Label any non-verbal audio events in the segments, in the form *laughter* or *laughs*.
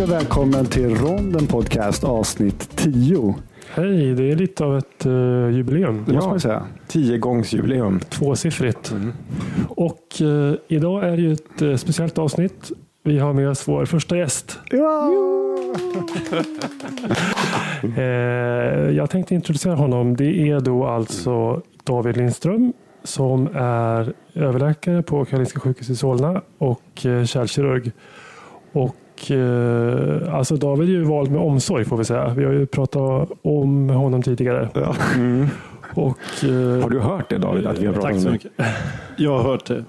Hej och välkommen till Ronden Podcast avsnitt 10. Hej, det är lite av ett uh, jubileum. Det måste man ju säga. Tiogångsjubileum. Tvåsiffrigt. Och uh, idag är det ju ett uh, speciellt avsnitt. Vi har med oss vår första gäst. Ja! *laughs* Jag tänkte introducera honom. Det är då alltså David Lindström som är överläkare på Karolinska sjukhuset i Solna och kärlkirurg. Och eh, alltså David är ju vald med omsorg får vi säga. Vi har ju pratat om honom tidigare. Ja. Och, eh, Har du hört det David? Att vi har pratat Tack så mycket. Jag har hört det.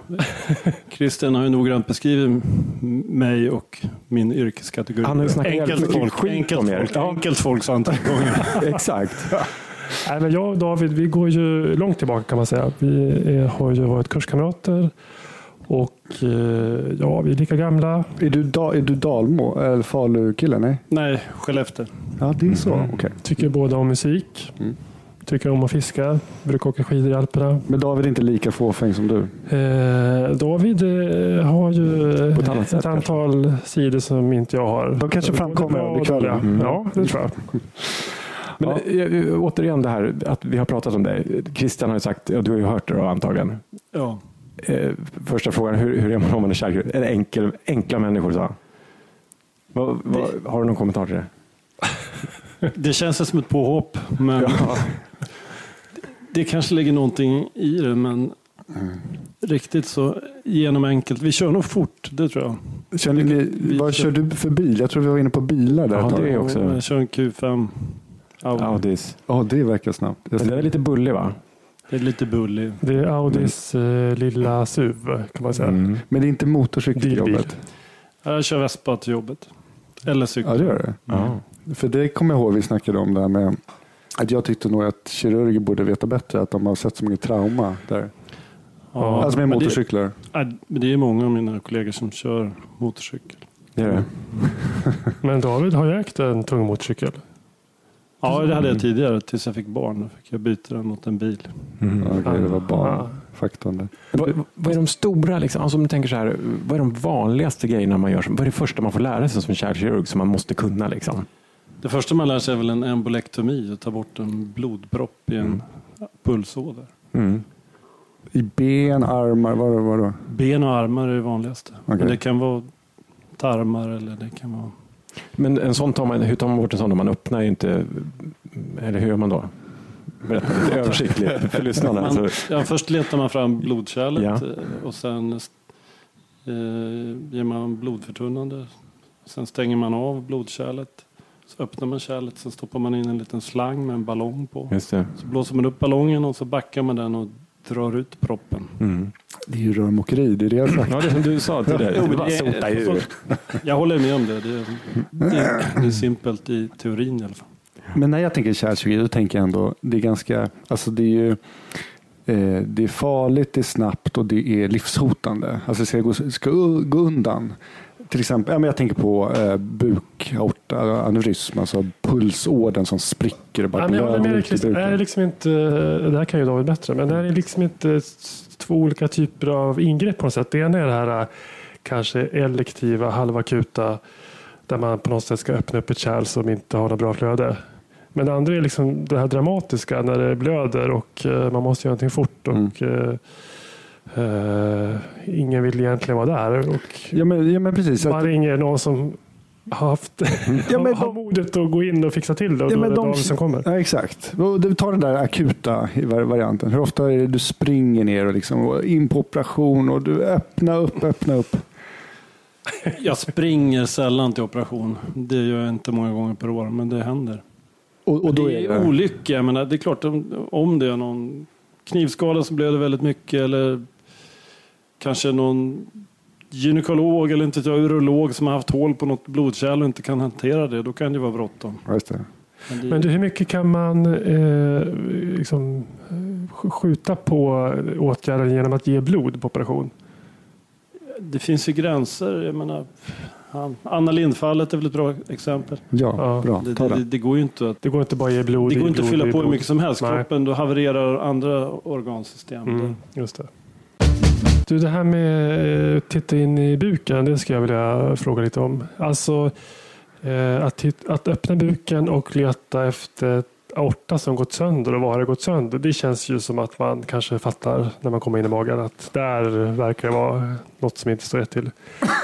*laughs* Christian har ju noggrant beskrivit mig och min yrkeskategori. Han har ju snackat enkelt folk, skit enkelt om er. folk, Ja. enkelt folk sa han tre gånger. Exakt. *laughs* Nej, men jag och David, vi går ju långt tillbaka kan man säga. Vi är, har ju varit kurskamrater och eh, ja, vi är lika gamla. Är du, da, är du Dalmo eller Falu-kille? Nej? Nej, Skellefteå. Ja, det är så. Okej. Tycker båda om musik. Mm. Tycker om att fiska. Brukar åka skidor i Alperna. Men David är inte lika fåfäng som du. Eh, David eh, har ju eh, ett annat sätt, ett antal sidor som inte jag har. De kanske framkommer under kvällen. Mm. Ja, det tror jag. Men eh, återigen det här att vi har pratat om det. Christian har ju sagt, och du har ju hört det då antagligen. Ja. Eh, första frågan, hur, hur är man om man är kärlkirurg? Är det enkel, enkla människor, sa han. Har du någon kommentar till det? *laughs* Det känns som ett påhopp, men *laughs* det kanske ligger någonting i det, men riktigt så genom enkelt. Vi kör nog fort, det tror jag. Känner ni, Vi vad kör- kör du för bil? Jag tror vi var inne på bilar där Ja, ett tag. det är också. Jag kör en Q5. Audi. Audis. Ja, det verkar snabbt. Den är lite bullig va? Det är lite bullig. Det är Audis eh, lilla SUV kan man säga. Mm. Men det är inte motorcykel till Bilbil. jobbet? Jag kör Vespa till jobbet. Eller cykel. Ja, det gör det. Ja. För det kommer jag ihåg vi snackade om det här med att jag tyckte nog att kirurger borde veta bättre att de har sett så mycket trauma där. Ja, alltså med men det- motorcyklar. Men Det är många av mina kollegor som kör motorcykel. Det är det. *laughs* Men David har ju ägt en tung motorcykel. Ja, det hade jag tidigare tills jag fick barn. Då fick jag byta den mot en bil. Mm. Okej, det var barnfaktorn där. Vad, vad är de stora, liksom, alltså om du tänker så här, vad är de vanligaste grejerna man gör? Vad är det första man får lära sig som kärlkirurg som man måste kunna? Liksom? Det första man lär sig är väl en embolektomi, att ta bort en blodpropp i en Mm. pulsåder. Mm. I ben, armar, vad vad då? Ben och armar är det vanligaste. Okej. Men det kan vara tarmar eller det kan vara... Men en sån tar man, hur tar man bort en sån man öppnar ju inte, eller hur gör man då? Berätta lite översiktligt för lyssnarna. Man, Alltså, ja, först letar man fram blodkärlet Ja. eh, och sen eh, ger man blodförtunnande. Sen stänger man av blodkärlet. Så öppnar man kärlet, sen stoppar man in en liten slang med en ballong på. Så blåser man upp ballongen och så backar man den och drar ut proppen. Mm. Det är ju rörmokeri, det är det jag har sagt. Ja, det som du sa tidigare. *laughs* Jo, det sota ur. Jag håller med om det. Det är, det, är, det är simpelt i teorin i alla fall. Men när jag tänker kärlkirurgi, då tänker jag ändå, det är ganska, alltså det är ju eh, det är farligt, det är snabbt och det är livshotande. Alltså det ska gå, ska gå undan. Till exempel, ja, men jag tänker på eh, bukaorta, aneurysm, alltså pulsådern som spricker och bara Ja, men blöder dig ut i Christian. Är det buken. liksom inte, det här kan ju David bättre, men är det liksom inte två olika typer av ingrepp på något sätt? Det ena är det här äh, kanske elektiva, halvakuta, där man på något sätt ska öppna upp ett kärl som inte har något bra flöde. Men det andra är liksom det här dramatiska när det blöder och eh, man måste göra någonting fort och Mm. Eh, ingen vill egentligen vara där. Och Ja men, ja, men precis. man Att, ringer någon som har haft Ja, men har de- modet att gå in och fixa till det och Ja, då är men det de- David som kommer. Ja, exakt. Och du tar den där akuta var- varianten. Hur ofta är det du springer ner och liksom, och in på operation och du öppnar upp, öppnar upp. *laughs* Jag springer sällan till operation. Det gör jag inte många gånger per år, men det händer. Och, och då det är är det... olycka. Jag menar, det är klart, om det är någon knivskada som blöder väldigt mycket eller kanske någon gynekolog eller inte urolog som har haft hål på något blodkärl och inte kan hantera det, då kan det vara bråttom. Just det. Men det, Men du, hur mycket kan man eh, liksom, sk- skjuta på åtgärden genom att ge blod på operation? det finns ju gränser. Jag menar, han- Anna Lindfallet är väl ett bra exempel. Ja, Ja, bra. Det, Ta det, det. det går ju inte att Det går inte bara att ge blod. det går inte att blod, fylla ge på hur mycket som helst. Nej. Kroppen då havererar andra organsystem. Mm, just det. Du, det här med att titta in i buken, det skulle jag vilja fråga lite om. Alltså eh, att, att öppna buken och leta efter aorta som gått sönder och var har gått sönder. Det känns ju som att man kanske fattar när man kommer in i magen att där verkar det vara något som inte står rätt till.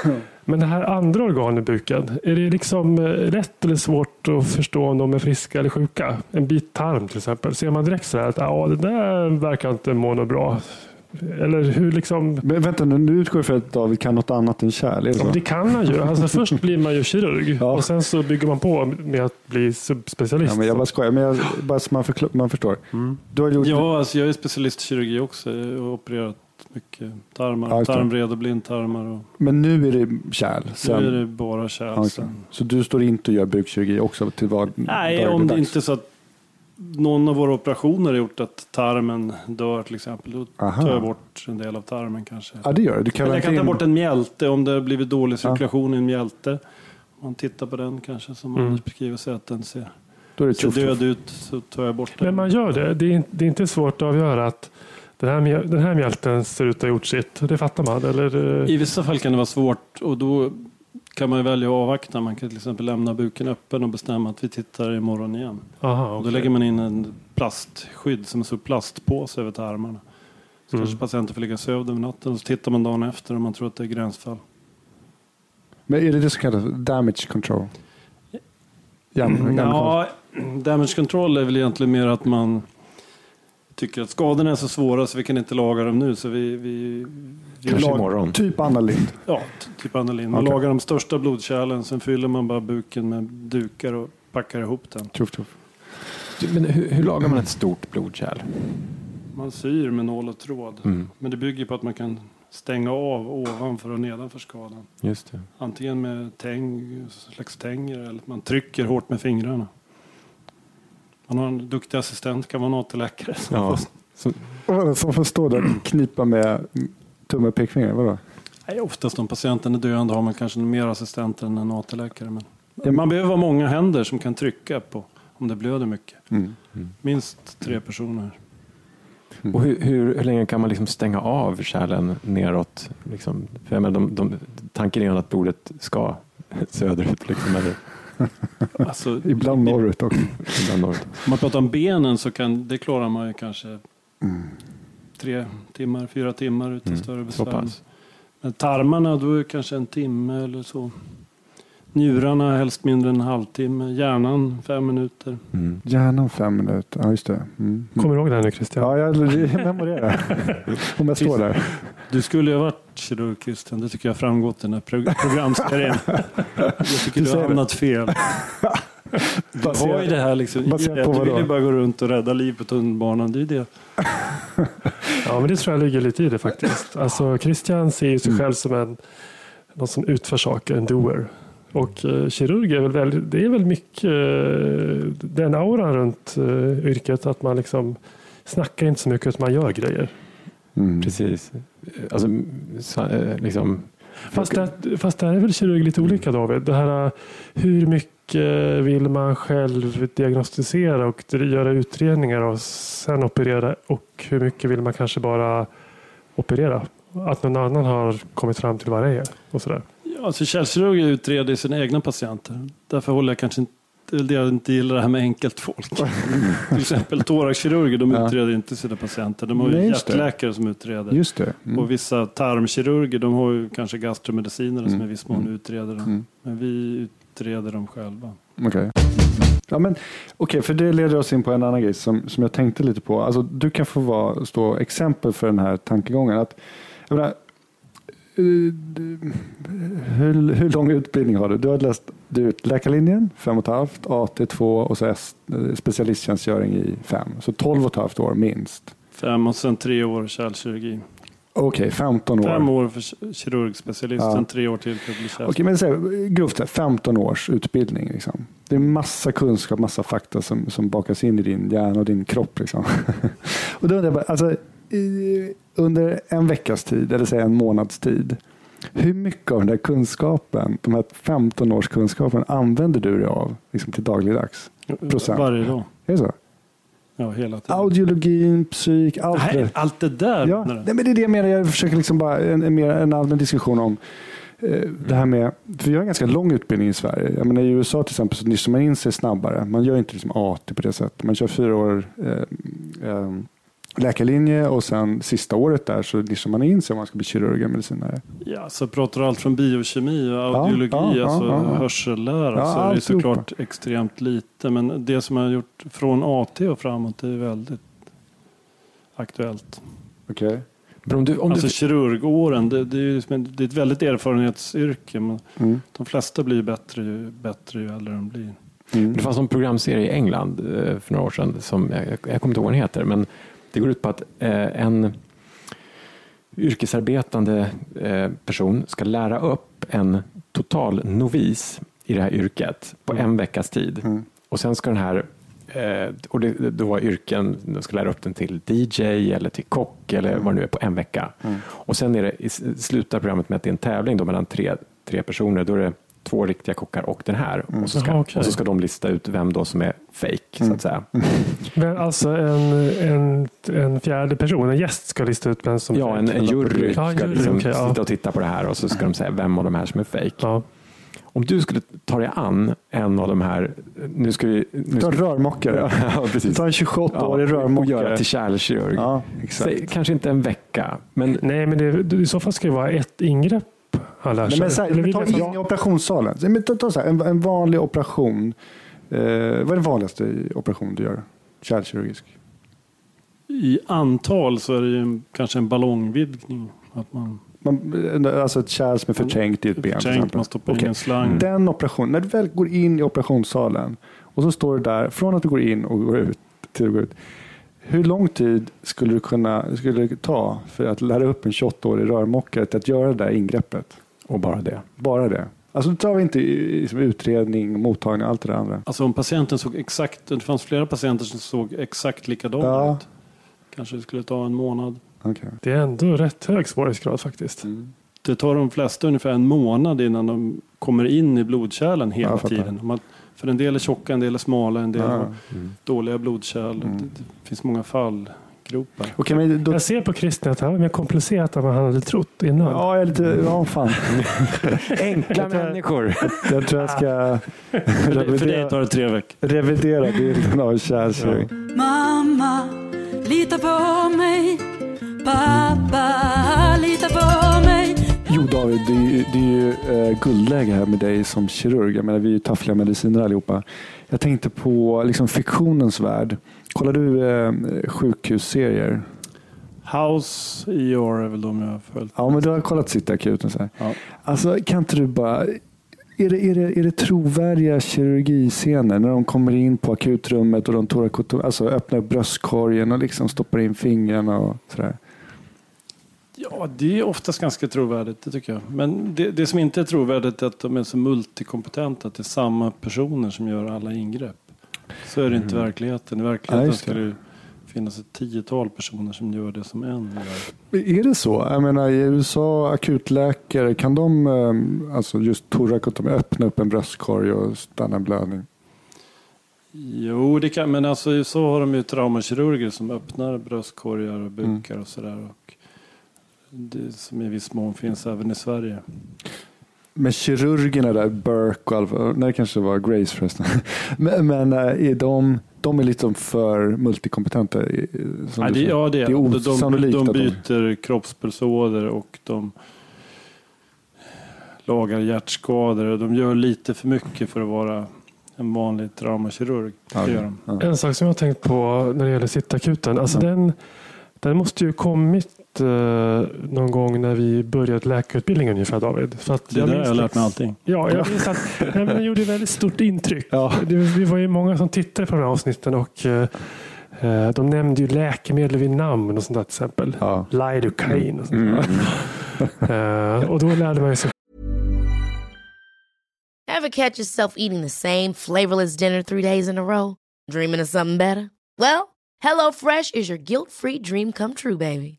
*clears throat* Men det här andra organet i buken, är det liksom eh, lätt eller svårt att förstå om de är friska eller sjuka? En bit tarm till exempel. Ser man direkt så här att ja, det där verkar inte må något bra. Eller hur liksom? Men vänta nu, nu utgår för att David kan något annat än kärl. Ja, det kan man ju. Alltså, först blir man ju kirurg *laughs* Ja. och sen så bygger man på med att bli subspecialist. Ja, men jag bara skojar, men jag, bara så man, förkla- man förstår. Du har gjort... Ja, alltså jag är specialist i kirurgi också. Jag har opererat mycket tarmar, det. tarmvred och blindtarmar. Och Men nu är det kärl. nu Sen, är det bara kärl. Sen. Så du står inte och gör bukkirurgi också? Till vad, Nej, om det dags? inte så att någon av våra operationer har gjort att tarmen dör till exempel. Då Aha. tar jag bort en del av tarmen kanske. Ja, det gör det. Du kan jag kan ta bort en mjälte om det har blivit dålig Ja. cirkulation i en mjälte. Om man tittar på den kanske som Mm. Anders beskriver sig att den ser, Då är det ser död ut så tar jag bort den. Men man gör det. Det är, inte- det är inte svårt att avgöra att den här, den här mjälten ser ut att ha gjort sitt. Det fattar man. Eller, eh, I vissa fall kan det vara svårt och då kan man ju välja att avvakta. Man kan till exempel lämna buken öppen och bestämma att vi tittar imorgon igen. aha, Och då lägger man in en plastskydd som en stor plastpåse över tarmarna. Så Mm. kanske patienten får ligga sövd över natten och så tittar man dagen efter om man tror att det är gränsfall. Men är det det som kallas damage control? Ja, Ja, damage control är väl egentligen mer att man tycker att skadorna är så svåra så vi kan inte laga dem nu. Så vi, vi, vi Kanske lag- imorgon. Typ Anna Lind. Ja, typ Annelin. Man Okej. lagar de största blodkärlen, sen fyller man bara buken med dukar och packar ihop den. Tjoff. Du, Men hur, hur lagar man ett stort blodkärl? Man syr med nål och tråd. Mm, Men det bygger på att man kan stänga av ovanför och nedanför skadan. just det. Antingen med täng, slags tänger eller att man trycker hårt med fingrarna. Man har en duktig assistent, kan vara en AT-läkare. som Ja. var det som får stå där och knipa med tumme och pekfinger? Vadå? Nej, oftast om patienten är döende har man kanske mer assistenter än en AT-läkare. Men Ja, man behöver vara många händer som kan trycka på om det blöder mycket. Mm. Minst tre personer. och hur, hur, hur länge kan man liksom stänga av kärlen neråt? Liksom? För jag menar, de, de, tanken är ju att blodet ska *laughs* söderut. Liksom, eller Alltså, Ibland norrut också. ibland norrut. Om man pratar om benen så kan det klarar man ju kanske tre timmar, fyra timmar utan Mm, större besvär. Men tarmarna då är det kanske en timme eller så. Njurarna helst mindre än en halvtimme. Hjärnan fem minuter. Mm. Hjärnan fem minuter. Ja, just det. Mm. Kommer du ihåg det här nu Christian? Ja, jag memorerar. Om jag står där. *laughs* Du skulle ju ha varit kirurg Christian. Det tycker jag har framgått i den här pro- programserien. jag tycker Du du säger har hamnat fel. *laughs* Du har ju det här liksom. Baserat på Du vill ju bara gå runt och rädda liv på tunnelbanan. Det är ju det. *laughs* Ja, men det tror jag ligger lite i det faktiskt. Alltså, Christian ser ju sig Mm. själv som en någon som utför saker, en doer. Och eh, kirurg är väl, väldigt, det är väl mycket eh, den auran runt eh, yrket att man liksom snackar inte så mycket utan man gör grejer. Mm. Precis. Alltså, så, liksom, Fast där, fast där är väl kirurg lite olika David. Det här, hur mycket vill man själv diagnostisera och göra utredningar och sen operera och hur mycket vill man kanske bara operera? Att någon annan har kommit fram till vad det är och sådär. Alltså kärlkirurger utreder sina egna patienter. Därför håller jag kanske inte det jag inte gillar det här med enkelt folk. *laughs* Till exempel thoraxkirurger, de Ja. utreder inte sina patienter. De har ju hjärtläkare som utreder. Just det. Mm. Och vissa tarmkirurger, de har ju kanske gastromedicinare som Mm. i viss mån Mm. utreder dem. Mm. Men vi utreder dem själva. Okej. Ja, men, okej, för det leder oss in på en annan grej som, som jag tänkte lite på. Alltså, du kan få vara, stå exempel för den här tankegången. Att, jag menar, hur, hur lång utbildning har du? Du har läst du läkarlinjen, fem och ett halvt, AT2 och så S- eh, specialisttjänstgöring i fem. Så tolv och ett halvt år minst. Fem och sen tre år kärlkirurgi. Okej, 15 år. Fem år för kirurgspecialist, Ja. tre år till för. Okej, men så här, grovt så här, 15 års utbildning. Liksom. Det är massa kunskap, massa fakta som, som bakas in i din hjärna och din kropp. Liksom. *laughs* och då undrar jag bara, alltså, i, under en veckas tid, eller säg en månads tid, hur mycket av den här kunskapen, de här 15 års kunskapen, använder du dig av liksom, till dagligdags? procent. Varje dag. Är det så? Ja, hela tiden. Audiologin, psyk, allt Nej, det. allt det där Ja, nej, men det är det jag menar. Jag försöker liksom bara en, en, en allmän diskussion om eh, det här med, för vi har en ganska lång utbildning i Sverige. Jag menar, I USA till exempel så nystar man in sig snabbare. Man gör inte liksom AT på det sättet. Man kör fyra år eh, eh, läkarlinje och sen sista året där så nystar man in sig om man ska bli kirurg eller medicinare. Ja, så pratar du allt från biokemi och audiologi, ja, ja, alltså ja, ja. hörsellära, Ja, så är det såklart extremt lite. Men det som har gjort från AT och framåt är väldigt aktuellt. Okej. men om du, om alltså du, kirurgåren, det, det, är ju liksom det är ett väldigt erfarenhetsyrke. Men Mm. de flesta blir bättre ju, bättre ju äldre de blir. Mm. det fanns en programserie i England eh, för några år sedan, som, jag, jag kommer inte ihåg vad den heter, men det går ut på att eh, en yrkesarbetande eh, person ska lära upp en total novis i det här yrket på en veckas tid. Mm. Och sen ska den här eh, och det, då var yrken, de ska lära upp den till DJ eller till kock eller vad det nu är på en vecka. Och sen är det, slutar programmet med att det är en tävling då mellan tre, tre personer. Då är det två riktiga kockar och den här. Och, så ska, Jaha, okej. och så ska de lista ut vem då som är fake så att säga. *laughs* Men alltså en, en, en fjärde person, en gäst ska lista ut vem som Ja, en, en jury Ja, ska jury, liksom ja. sitta och titta på det här och så ska de säga vem av de här som är fake. Ja. Om du skulle ta dig an en av de här, nu ska vi... Nu Ta en rörmokare. *laughs* ja, precis. Ta en 28-årig och rörmokare. göra till kärlkirurg. Ja, exakt. Säg, kanske inte en vecka, men Nej, men det, i så fall ska det vara ett ingrepp lär Nej, men så här, vill ta jag- in i operationssalen. Men ta, ta så här, en, en vanlig operation. Eh, vad är den vanligaste operation du gör? Kärlkirurgisk? I antal så är det ju kanske en ballongvidgning. Att man Man, alltså ett kärl som är förträngt i ett ben. förträngt, man stoppar in Okej. en slang. Den operationen, när du väl går in i operationssalen och så står du där, från att du går in och går ut till att du går ut. Hur lång tid skulle du kunna skulle det ta för att lära upp en 28-årig rörmokare till att göra det där ingreppet? och bara det. Bara det. Alltså då tar vi inte i- liksom, utredning, mottagning, allt det där andra. Alltså om patienten såg exakt, det fanns flera patienter som såg exakt likadana Ja. ut. Kanske det skulle ta en månad. Okej. Det är ändå rätt hög svårighetsgrad faktiskt. Mm. Det tar de flesta ungefär en månad innan de kommer in i blodkärlen hela tiden. Man, för en del är tjocka, en del är smala, en del Ja. har dåliga blodkärl. Mm. Det, det finns många fallgropar. Okej, men då, Jag ser på Christian att han var mer komplicerat än vad han hade trott innan. Ja, jag är lite, ja fan. *laughs* Enkla människor. Jag tror jag ska För, dig- för dig revidera, tar det tre veckor. revidera bilden av kärlkirurg. Mamma, lita på mig. Pappa, lita på mig. Jo David, det är ju, det är ju eh, guldläge här med dig som kirurg. Jag menar, vi är ju taffliga mediciner allihopa. Jag tänkte på liksom, fiktionens värld. Kollar du eh, sjukhusserier? House, ER är väl de jag har följt. Ja, men du har kollat City Akuten. Så här. Ja. Alltså, kan inte du bara... Är det, är, det, är det trovärdiga kirurgiscener när de kommer in på akutrummet och de torakotom, alltså öppnar bröstkorgen och liksom stoppar in fingrarna och sådär? Ja, det är oftast ganska trovärdigt, det tycker jag. Men det, det som inte är trovärdigt är att de är så multikompetenta, att det är samma personer som gör alla ingrepp. Så är det inte i verkligheten. I Ja, verkligheten det. ska det finnas ett tiotal personer som gör det som en gör. Är det så? Jag menar i USA, akutläkare, kan de, eh, alltså just thorakotomi, öppna upp en bröstkorg och stanna en blödning? Jo, det kan, men alltså så har de ju traumakirurger som öppnar bröstkorgar och bukar och sådär. Och det som i viss mån finns även i Sverige. Men kirurgerna där, Burke och Alva, nej det kanske var Grace förresten. *laughs* Men, men eh, är de, de är liksom för multikompetenta? som Nej, det, ja, det, det är är de, osannolikt de, de de... byter kroppspulsåder och de lagar hjärtskador. De gör lite för mycket för att vara en vanlig traumakirurg. Det de. ja. En sak som jag har tänkt på när det gäller sittakuten. Alltså den, den måste ju kommit eh, någon gång när vi började läkarutbildningen ungefär David. För att Det är där jag minns har lärt liksom- mig allting. Ja, jag minns att nej, men den gjorde väldigt stort intryck. Ja. Det, vi var ju många som tittade på de här avsnitten och eh, eh, de nämnde ju läkemedel vid namn och sånt där till exempel. Ja. Lidocaine och sånt Mm. där. *laughs* Eh, och då lärde man sig Ever catch yourself eating the same flavorless dinner three days in a row? Dreaming of something better? Well, HelloFresh is your guilt-free dream come true, baby.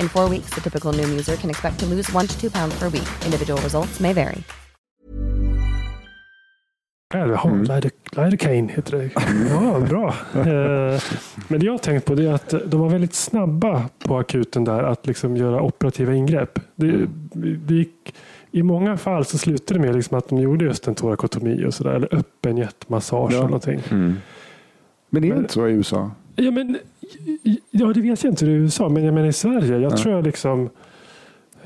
In four weeks, the typical Noom user can expect to lose one to two pounds per week. Individual results may vary. Jaha, Mm. Lidocaine heter det. Ja, bra. Eh, Men det jag har tänkt på det är att de var väldigt snabba på akuten där att liksom göra operativa ingrepp. Det, det gick, I många fall så slutade det med liksom att de gjorde just en torakotomi och sådär, eller öppen hjärtmassage Ja. eller någonting. Mm. Men är det Men- inte så i USA? Ja, men, ja, det vet jag inte hur i USA, men jag menar i Sverige. Jag Ja. tror jag liksom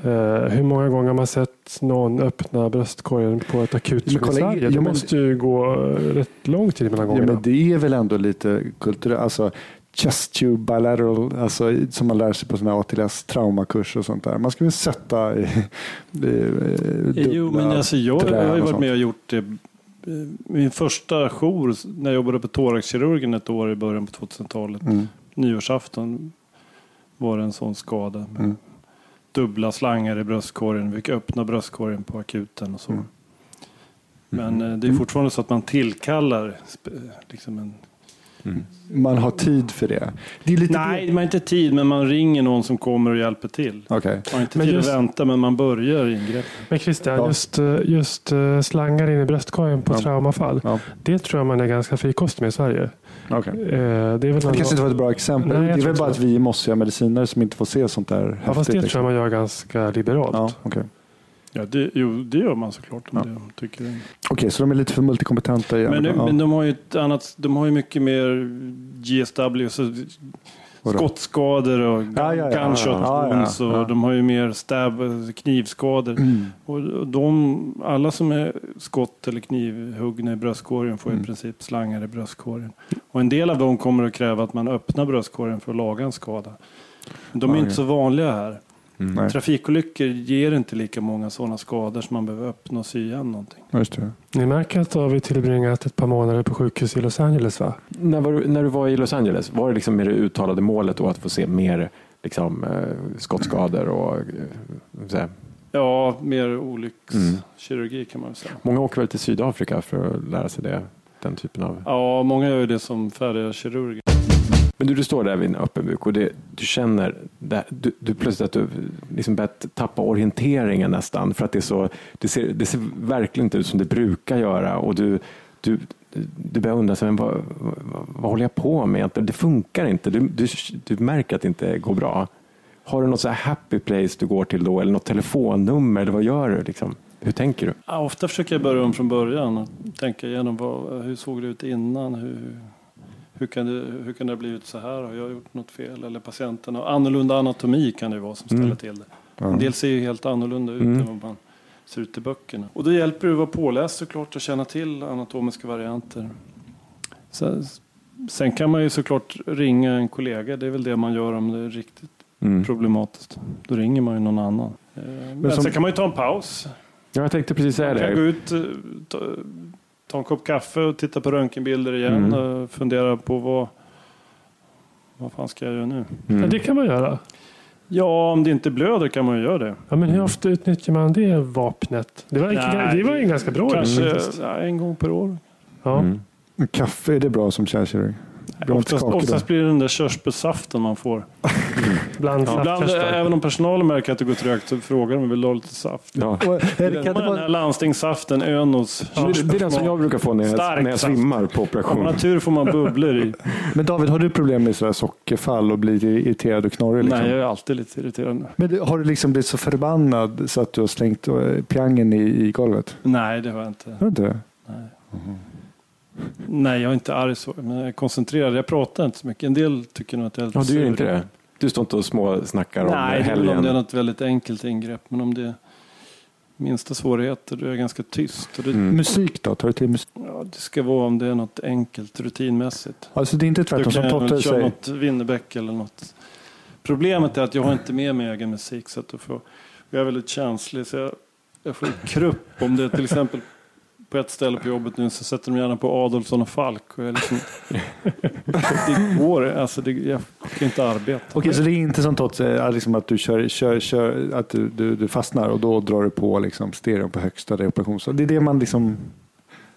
eh, hur många gånger har man sett någon öppna bröstkorgen på ett akut Men som i Sverige? ja, Det måste ju gå eh, rätt lång tid mellan Ja, gångerna. men det är väl ändå lite kulturellt. Alltså, chest tube bilateral, alltså, som man lär sig på sådana ATLS traumakurs och sånt där. Man ska väl sätta i, *laughs* i, i Jo, men alltså jag, jag har ju varit med och gjort det. eh, Min första jour när jag jobbade på thoraxkirurgen ett år i början på 2000-talet. Mm. Nyårsafton var det en sån skada. Med Mm. Dubbla slangar i bröstkorgen. Vi fick öppna bröstkorgen på akuten och så. Mm. Men eh, det är fortfarande så att man tillkallar liksom en Man har tid för det. det är lite Nej, man har inte tid, men man ringer någon som kommer och hjälper till. Okej. Man har inte Men tid just- att vänta, men man börjar ingrepp. Men Christian, Ja. just, eh, just eh, slangar in i bröstkorgen på Ja. traumafall. Ja. Det tror jag man är ganska frikostig med i Sverige. Okej. Eh, Det är väl Det kanske inte var ett bra exempel. Nej, det är väl bara att vi är mossiga medicinare som inte får se sånt där Ja, fast häftigt, det liksom. tror jag man gör ganska liberalt. Ja, okej. Ja, det, jo, det gör man såklart om Ja. det tycker det. Okej, så de är lite för multikompetenta igen. Men, nu- ja. men de har ju ett annat, de har ju mycket mer GSW, så Vadå? skottskador och Ja, ja, ja. gunshot wounds och de har ju mer stab, knivskador. Mm. Och de, alla som är skott eller knivhuggna i bröstkorgen får Mm. i princip slangar i bröstkorgen. Och en del av dem kommer att kräva att man öppnar bröstkorgen för att laga en skada. De är inte så vanliga här. Nej. Trafikolyckor ger inte lika många sådana skador som man behöver öppna och sy igen någonting. Just det. Ni märker att David tillbringat ett par månader på sjukhus i Los Angeles va? När, var, du- när du var i Los Angeles, var det liksom med det uttalade målet då att få se mer liksom, eh, skottskador och eh, så här. Ja, mer olyckskirurgi kan man säga. Många åker väl till Sydafrika för att lära sig det, den typen av... Ja, många gör ju det som färdiga kirurger. Men du, du står där vid en öppen buk och det, du känner det, du, du plötsligt att du liksom börjat tappa orienteringen nästan för att det, är så, det, ser, det ser verkligen inte ut som det brukar göra och du, du, du börjar undra men vad, vad, vad håller jag på med egentligen? Det funkar inte. Du, du, du märker att det inte går bra. Har du något så här happy place du går till då eller något telefonnummer eller vad gör du? Liksom? Hur tänker du? Ja, ofta försöker jag börja om från början och tänka igenom vad, hur såg det ut innan? Hur, hur, kan det, hur kan det ha blivit så här? Har jag gjort något fel? Eller patienten har annorlunda anatomi kan det vara som ställer Mm. till det. Ja. En del ser ju helt annorlunda ut Mm. än vad man ser ut i böckerna. Och då hjälper det att vara påläst såklart och känna till anatomiska varianter. Sen, sen kan man ju såklart ringa en kollega. Det är väl det man gör om det är riktigt Mm. problematiskt. Då ringer man ju någon annan. Eh, Men, som- sen kan man ju ta en paus. Ja, jag tänkte precis säga Man kan det. gå ut, eh, ta, ta en kopp kaffe och titta på röntgenbilder igen Mm. och fundera på vad, vad fan ska jag göra nu? Mm. Ja, det kan man göra. Ja, om det inte blöder kan man ju göra det. Ja, men hur ofta utnyttjar man det vapnet? Det var, Nej, det var en ganska bra Kanske ja, en gång per år. Ja. Mm. Kaffe, är det bra som kärlkirurg? Blir man Oftast, oftast blir det den där körsbärssaften man får. *laughs* Bland Ja. Ibland, även om personalen märker att det går trögt så frågar de vill du ha lite saft. Ja. Och, eh, Det det den vara, här landstingssaften, Önos. Det, det är den som jag brukar få när jag, Stark när jag saft. svimmar på Om man operation. har tur får man bubblor i. *laughs* men David, har du problem med sådär sockerfall och blir irriterad och knorrig? Liksom? Nej, jag är alltid lite irriterad. Men du- har du liksom blivit så förbannad så att du har slängt eh, piangen i, i golvet? Nej, det har jag inte. Har du inte det? Nej, jag är inte arg så, men jag är koncentrerad. Jag pratar inte så mycket. En del tycker nog att jag är lite Ja, du gör inte det? Du står inte och småsnackar om Nej, är väl om det är helgen? något väldigt enkelt ingrepp. Men om det är minsta svårigheter, då är jag ganska tyst. Och det, Mm. Musik då? Tar du till musik? ja, det ska vara om det är något enkelt, rutinmässigt. Alltså det är inte Då tvärtom kan som Totte väl köra säger. något Winnerbäck eller något. Problemet är att jag har inte med mig egen musik. Så att då får, jag är väldigt känslig. Så jag, jag får krupp om det till exempel på ett ställe på jobbet nu så sätter de gärna på Adolfsson och Falk. Och jag liksom, *laughs* det går, alltså det, jag kan inte arbeta. Okej, så det är inte som Totte säger, liksom att du kör, kör, kör att du, du, du fastnar och då drar du på liksom stereon på högsta reparations... Det är det man liksom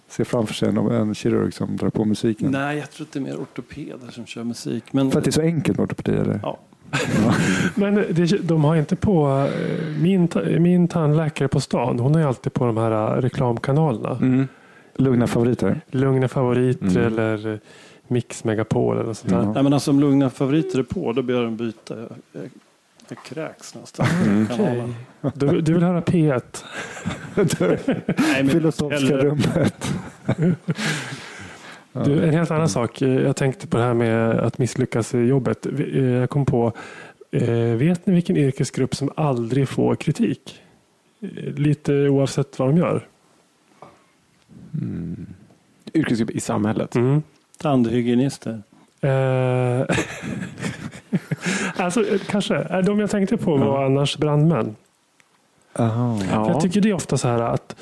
ser framför sig en, en kirurg som drar på musiken. Nej, jag tror att det är mer ortopeder som kör musik. Men, För att det är så enkelt med ortopedi eller? ja. *laughs* Men det, de har inte på, eh, min, min tandläkare på stan, hon har ju alltid på de här eh, reklamkanalerna. Mm. Lugna favoriter? Lugna favoriter Mm. eller eh, Mix Megapol eller sånt där. Ja. Nej, men alltså om lugna favoriter är på, då ber jag dem byta. Jag, jag, jag kräks nästan. Mm. Kanalen. Du, du vill höra P1? *laughs* Nej, men Filosofiska eller- rummet. *laughs* Du, en helt annan sak. Jag tänkte på det här med att misslyckas i jobbet. Eh, Jag kom på, eh, vet ni vilken yrkesgrupp som aldrig får kritik? Eh, Lite oavsett vad de gör. Mm. Yrkesgrupp i samhället. Mm. Tandhygienister. *laughs* Alltså, kanske. De jag tänkte på var annars brandmän. Aha. Ja. Jag tycker det är ofta så här att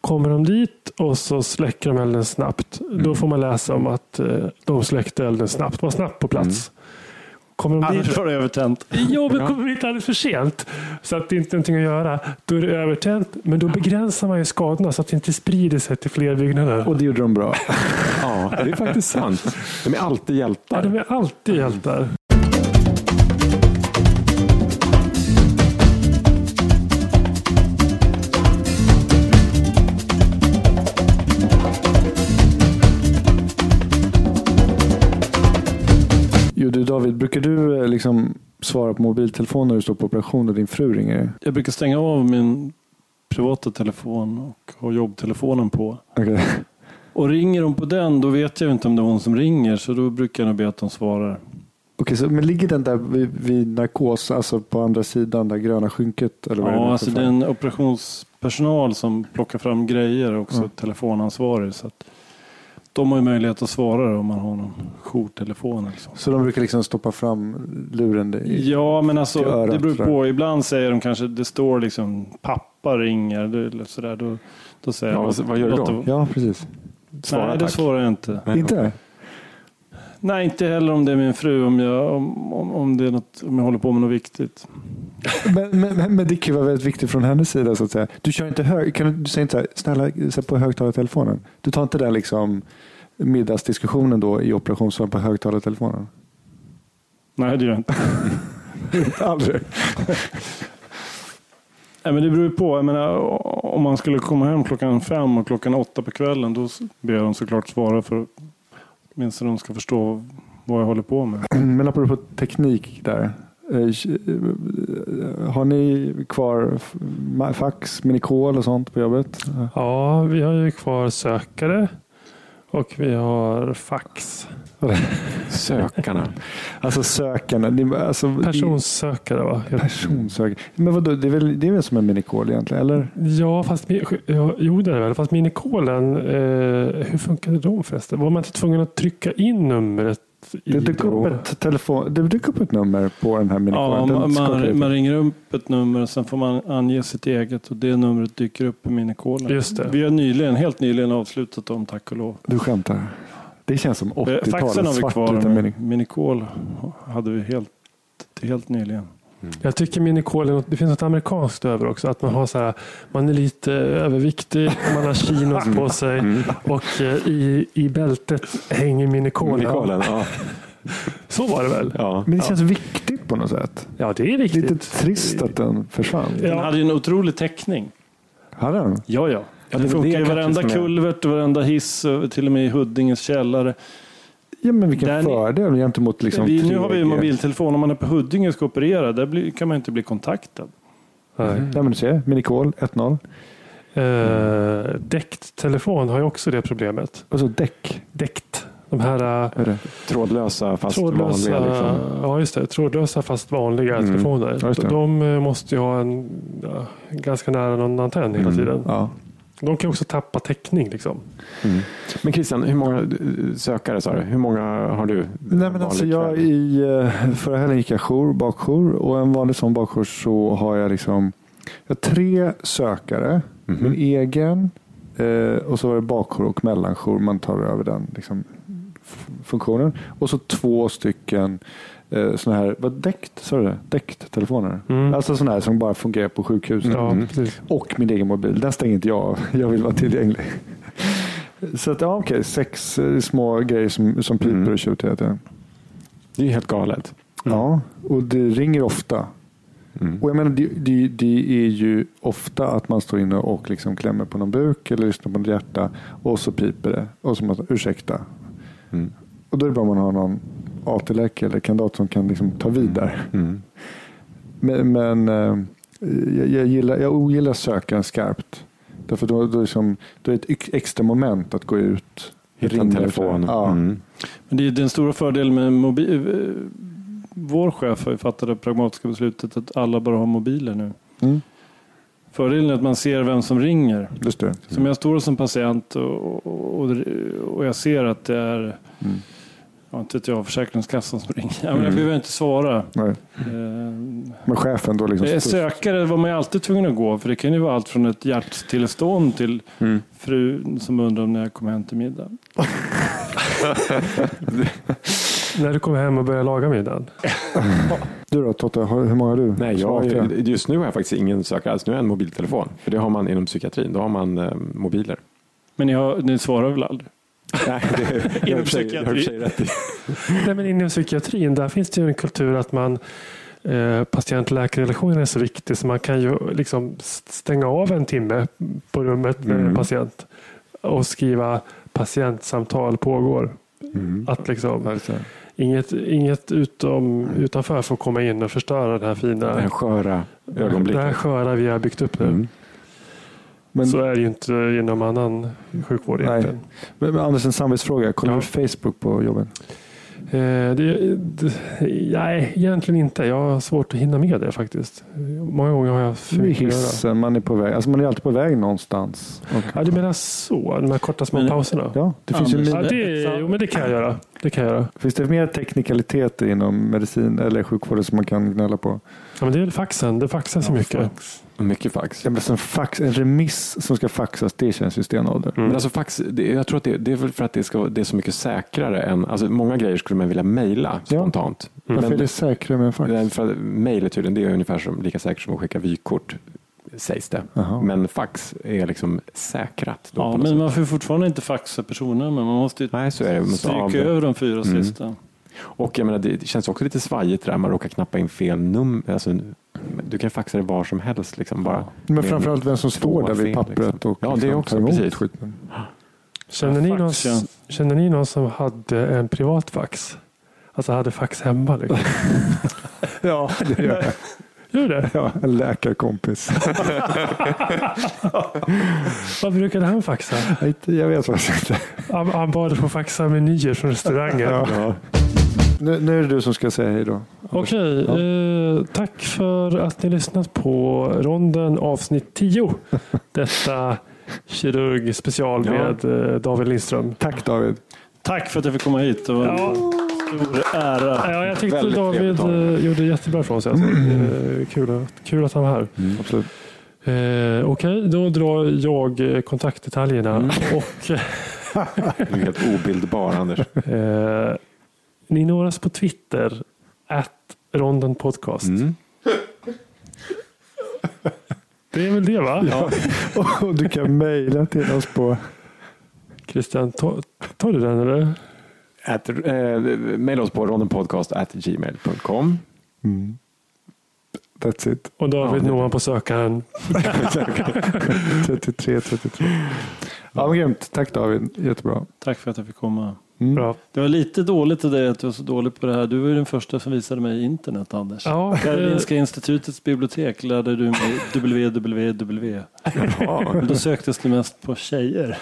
kommer de dit och så släcker de elden snabbt. Då Mm. får man läsa om att eh, de släckte elden snabbt. Var snabbt på plats. Kommer de dit Annars har det övertänt. Ja, men kommer vi dit alldeles för sent så att det inte är någonting att göra, då är det övertänt. Men då begränsar man ju skadorna så att det inte sprider sig till fler byggnader. Och det gjorde de bra. ja, det är faktiskt sant. De är alltid Ja, hjältar. de är alltid hjältar. Du David, brukar du eh, liksom svara på mobiltelefon när du står på operation och din fru ringer? Jag brukar stänga av min privata telefon och ha jobbtelefonen på. Okej. Och ringer de på den, då vet jag inte om det är hon som ringer. Så då brukar jag nog be att de svarar. Okej, så, men ligger den där vid, vid narkos, alltså på andra sidan, det gröna skynket? Eller vad Ja, det alltså det är en operationspersonal som plockar fram grejer och också Ja. telefonansvarig. Så att de har ju möjlighet att svara då, om man har någon jourtelefon eller så. Så de brukar liksom stoppa fram luren? i- Ja, men alltså örat, det beror sådär. på. Ibland säger de kanske, det står liksom pappa ringer eller sådär. Då, då säger Ja, jag, vad- vad gör du då? det- Ja, precis. Svara Nej, det tack. svarar jag inte. Inte? Nej, inte heller om det är min fru, om jag, om, om, om, det är något, om jag håller på med något viktigt. Men, men, men, det kan ju vara väldigt viktigt från hennes sida. Så att säga. Du kör inte hög, kan du, du säger inte så här, snälla sätt på högtalartelefonen. Du tar inte den liksom middagsdiskussionen då i operationssalen på högtalartelefonen? Nej, det gör jag inte. *laughs* Aldrig. Nej, men det beror ju på. Jag menar, om man skulle komma hem klockan fem och klockan åtta på kvällen, då ber jag dem såklart svara för åtminstone de ska förstå vad jag håller på med. *clears throat* Men apropå teknik där. eh, eh, Har ni kvar fax, minikol och sånt på jobbet? Ja, vi har ju kvar sökare och vi har fax. Sökarna. Alltså sökande. ni- Alltså, Personsökare va? Personsökare. Men vadå, det är väl, det är väl som en minikol egentligen? Eller? Ja, fast ja, jo det är det väl. Fast minikolen, eh, hur funkade de förresten? Var man inte tvungen att trycka in numret? I Det dök, upp ett telefon, det dök upp ett nummer på den här minikolen. Ja, man, man, ringer upp ett nummer och sen får man ange sitt eget och det numret dyker upp i minikolen. Just det. Vi har nyligen, helt nyligen avslutat dem, tack och lov. Du skämtar? Det känns som Eh, Faxen 80-talet. har vi kvar, minikol hade vi helt, helt nyligen. Jag tycker minikolen, det finns något amerikanskt över också. Att man har så här, man är lite överviktig, man har chinos på sig och eh, i, i bältet hänger minikolen. Minikolen, ja. *laughs* Så var det väl? ja. Men det känns viktigt på något sätt. Ja, det är viktigt. Lite trist att den försvann. Ja. Den hade ju en otrolig täckning. Hade den? Ja, ja. Ja, det funkar det i varenda kulvert varenda hiss, och till och med i Huddinges källare. Ja, men vilken Där ni- fördel gentemot liksom vi, nu har vi ju 3G. mobiltelefon. Om man är på Huddinge och ska operera, där blir, kan man inte bli kontaktad. Nej. Ja, men du ser, minikol 1-0. Eh, däckt telefon har ju också det problemet. Och så däck. Däckt. De här eh, Är det? Trådlösa fast trådlösa, vanliga. Liksom. ja, just det, trådlösa fast vanliga Mm. telefoner. De eh, måste ju ha en ja, ganska nära någon antenn hela Mm. tiden. Ja. De kan också tappa täckning. Liksom. Mm. Men Christian, hur många eh, sökare sa du? Hur många har du? Nej, men alltså jag i eh, förra helgen gick jag jour, bakjour och en vanlig sån bakjour så har jag liksom jag har tre sökare, Mhm. min egen eh, och så var det bakjour och mellanjour. Man tar över den liksom, funktionen. Och så två stycken eh, såna här, vad däckt, sa du det? Däckt telefoner. Mm. Alltså sådana här som bara fungerar på sjukhus. Ja, Mm. Och min egen mobil. Den stänger inte jag av. *laughs* Jag vill vara tillgänglig. *laughs* Så att, ja, okej, sex eh, små grejer som, som piper Mm. och tjuter. Det är ju helt galet. Ja, och det ringer ofta. Mm. Och jag menar, det, det, det är ju ofta att man står inne och liksom klämmer på någon buk eller lyssnar på något hjärta och så piper det. Och så man ursäkta. Mm. Och då är det bra om man har någon AT-läkare eller kandidat som kan liksom ta vid där. Mm. Men, men eh, jag, jag, gillar, jag ogillar sökaren skarpt. Därför då, då, är det som, då är det ett ex- extra moment att gå ut. Hitta en telefon. Ja. Mm. Men det är den stora fördelen med mobil. eh, Vår chef har ju fattat det pragmatiska beslutet att alla bara har mobiler nu. Mm. Fördelen är att man ser vem som ringer. Just det. Som jag står som patient och, och, och jag ser att det är Mm. Ja, inte vet jag, Försäkringskassan som ringer. Ja, men Mm. jag behöver inte svara. Nej. Eh, Men chefen då liksom. Eh, Sökare var man ju alltid tvungen att gå, för det kan ju vara allt från ett hjärttillstånd till Mm. fru som undrar om när jag kommer hem till middag. *laughs* När du kommer hem och börjar laga middagen. *laughs* Du då Totte, har- hur många har du? Nej, jag, just nu har jag faktiskt ingen sökare alls. Nu har jag en mobiltelefon. För det har man inom psykiatrin. Då har man eh, mobiler. Men ni, har, ni svarar väl aldrig? Nej, det *laughs* Inom i. Nej, men inom psykiatrin där finns det ju en kultur att man eh, patient-läkarrelationen är så viktig så man kan ju liksom stänga av en timme på rummet med Mm. en patient och skriva patientsamtal pågår. Mm. Att liksom, inget inget utom, utanför får komma in och förstöra den här fina här sköra det här ögonblicket. sköra vi har byggt upp nu. Mm. Men, Så är det ju inte inom annan sjukvård Nej. egentligen. men, men Anders, en samvetsfråga. Kollar Ja. du Facebook på jobbet? Eh, det, det, nej, egentligen inte. Jag har svårt att hinna med det faktiskt. Många gånger har jag för mycket hissen, man är på väg. Alltså man är alltid på väg någonstans. Ja, du menar så? De här korta små Men- pauserna? ja, det finns ju Anders, Ja, min, det, jo, men det kan jag göra. Det kan jag göra. Finns det mer teknikaliteter inom medicin eller sjukvården som man kan gnälla på? Ja, men det är faxen. Det faxar så mycket. Mycket fax. Ja, men som fax, en remiss som ska faxas, det känns ju stenålder. Men alltså fax, det, jag tror att det, det är för att det, ska, det är så mycket säkrare än, alltså många grejer skulle man vilja mejla spontant. Varför är det säkrare med en fax? Men för att mejl är tydligen, det är ungefär som, lika säkert som att skicka vykort, sägs det. Jaha. Men fax är liksom säkrat. Då Ja, men sätt. man får fortfarande inte faxa personer, men man måste ju Nej, så är det. Man måste stryka av över de fyra Mm. sista. Och jag menar, det känns också lite svajigt där man råkar knappa in fel nummer. Alltså, du kan faxa det var som helst. Liksom, bara Men framförallt vem som står där vid fel, pappret liksom. och Ja, det liksom också. tar emot Precis. skiten. Känner ni, Ja, någon, känner ni någon som hade en privat fax? Alltså hade fax hemma? Liksom. *laughs* Ja, det gör jag. *laughs* Gör det? Ja, en läkarkompis. *laughs* Vad brukade han faxa? Jag vet faktiskt inte. Han, han bad att få faxa menyer från restaurangen. Ja. Nu, nu är det du som ska säga hej då. Okej, eh, tack för att ni lyssnat på ronden avsnitt 10. *laughs* Detta kirurg special Ja. med eh, David Lindström. Tack David. Tack för att jag fick komma hit. Det var Ja. en stor ära. Ja, jag tyckte Väldigt David eh, gjorde jättebra från sig. Alltså. Eh, kul, att- kul att han var här. Absolut. Eh, Okej, då drar jag kontaktdetaljerna. Och *laughs* Du är helt obildbar, Anders. eh, Ni når oss på Twitter, at Ronden Podcast. Mm. *laughs* Det är väl det va? Ja. *laughs* Och du kan mejla till oss på Christian, tar, tar du den eller? At, eh, maila oss på rondenpodcast.gmail.com. mm. That's it. Och David Ja, man på sökaren. *laughs* 33, 33. Ja, men grymt. Tack David. Jättebra. Tack för att jag fick komma. Mm. Bra. Det var lite dåligt av dig att du var så dålig på det här. Du var ju den första som visade mig internet, Anders. Ja, Karolinska institutets bibliotek lärde du mig www. Men då söktes det mest på tjejer.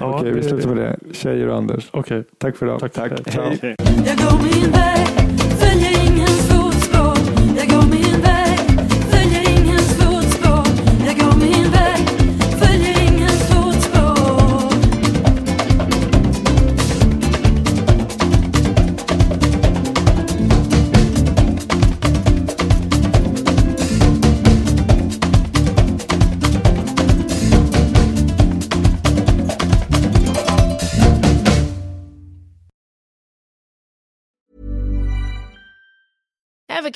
ja, Okej, vi slutar med det. Tjejer och Anders. Okej, Tack för idag. tack. tack. Hej.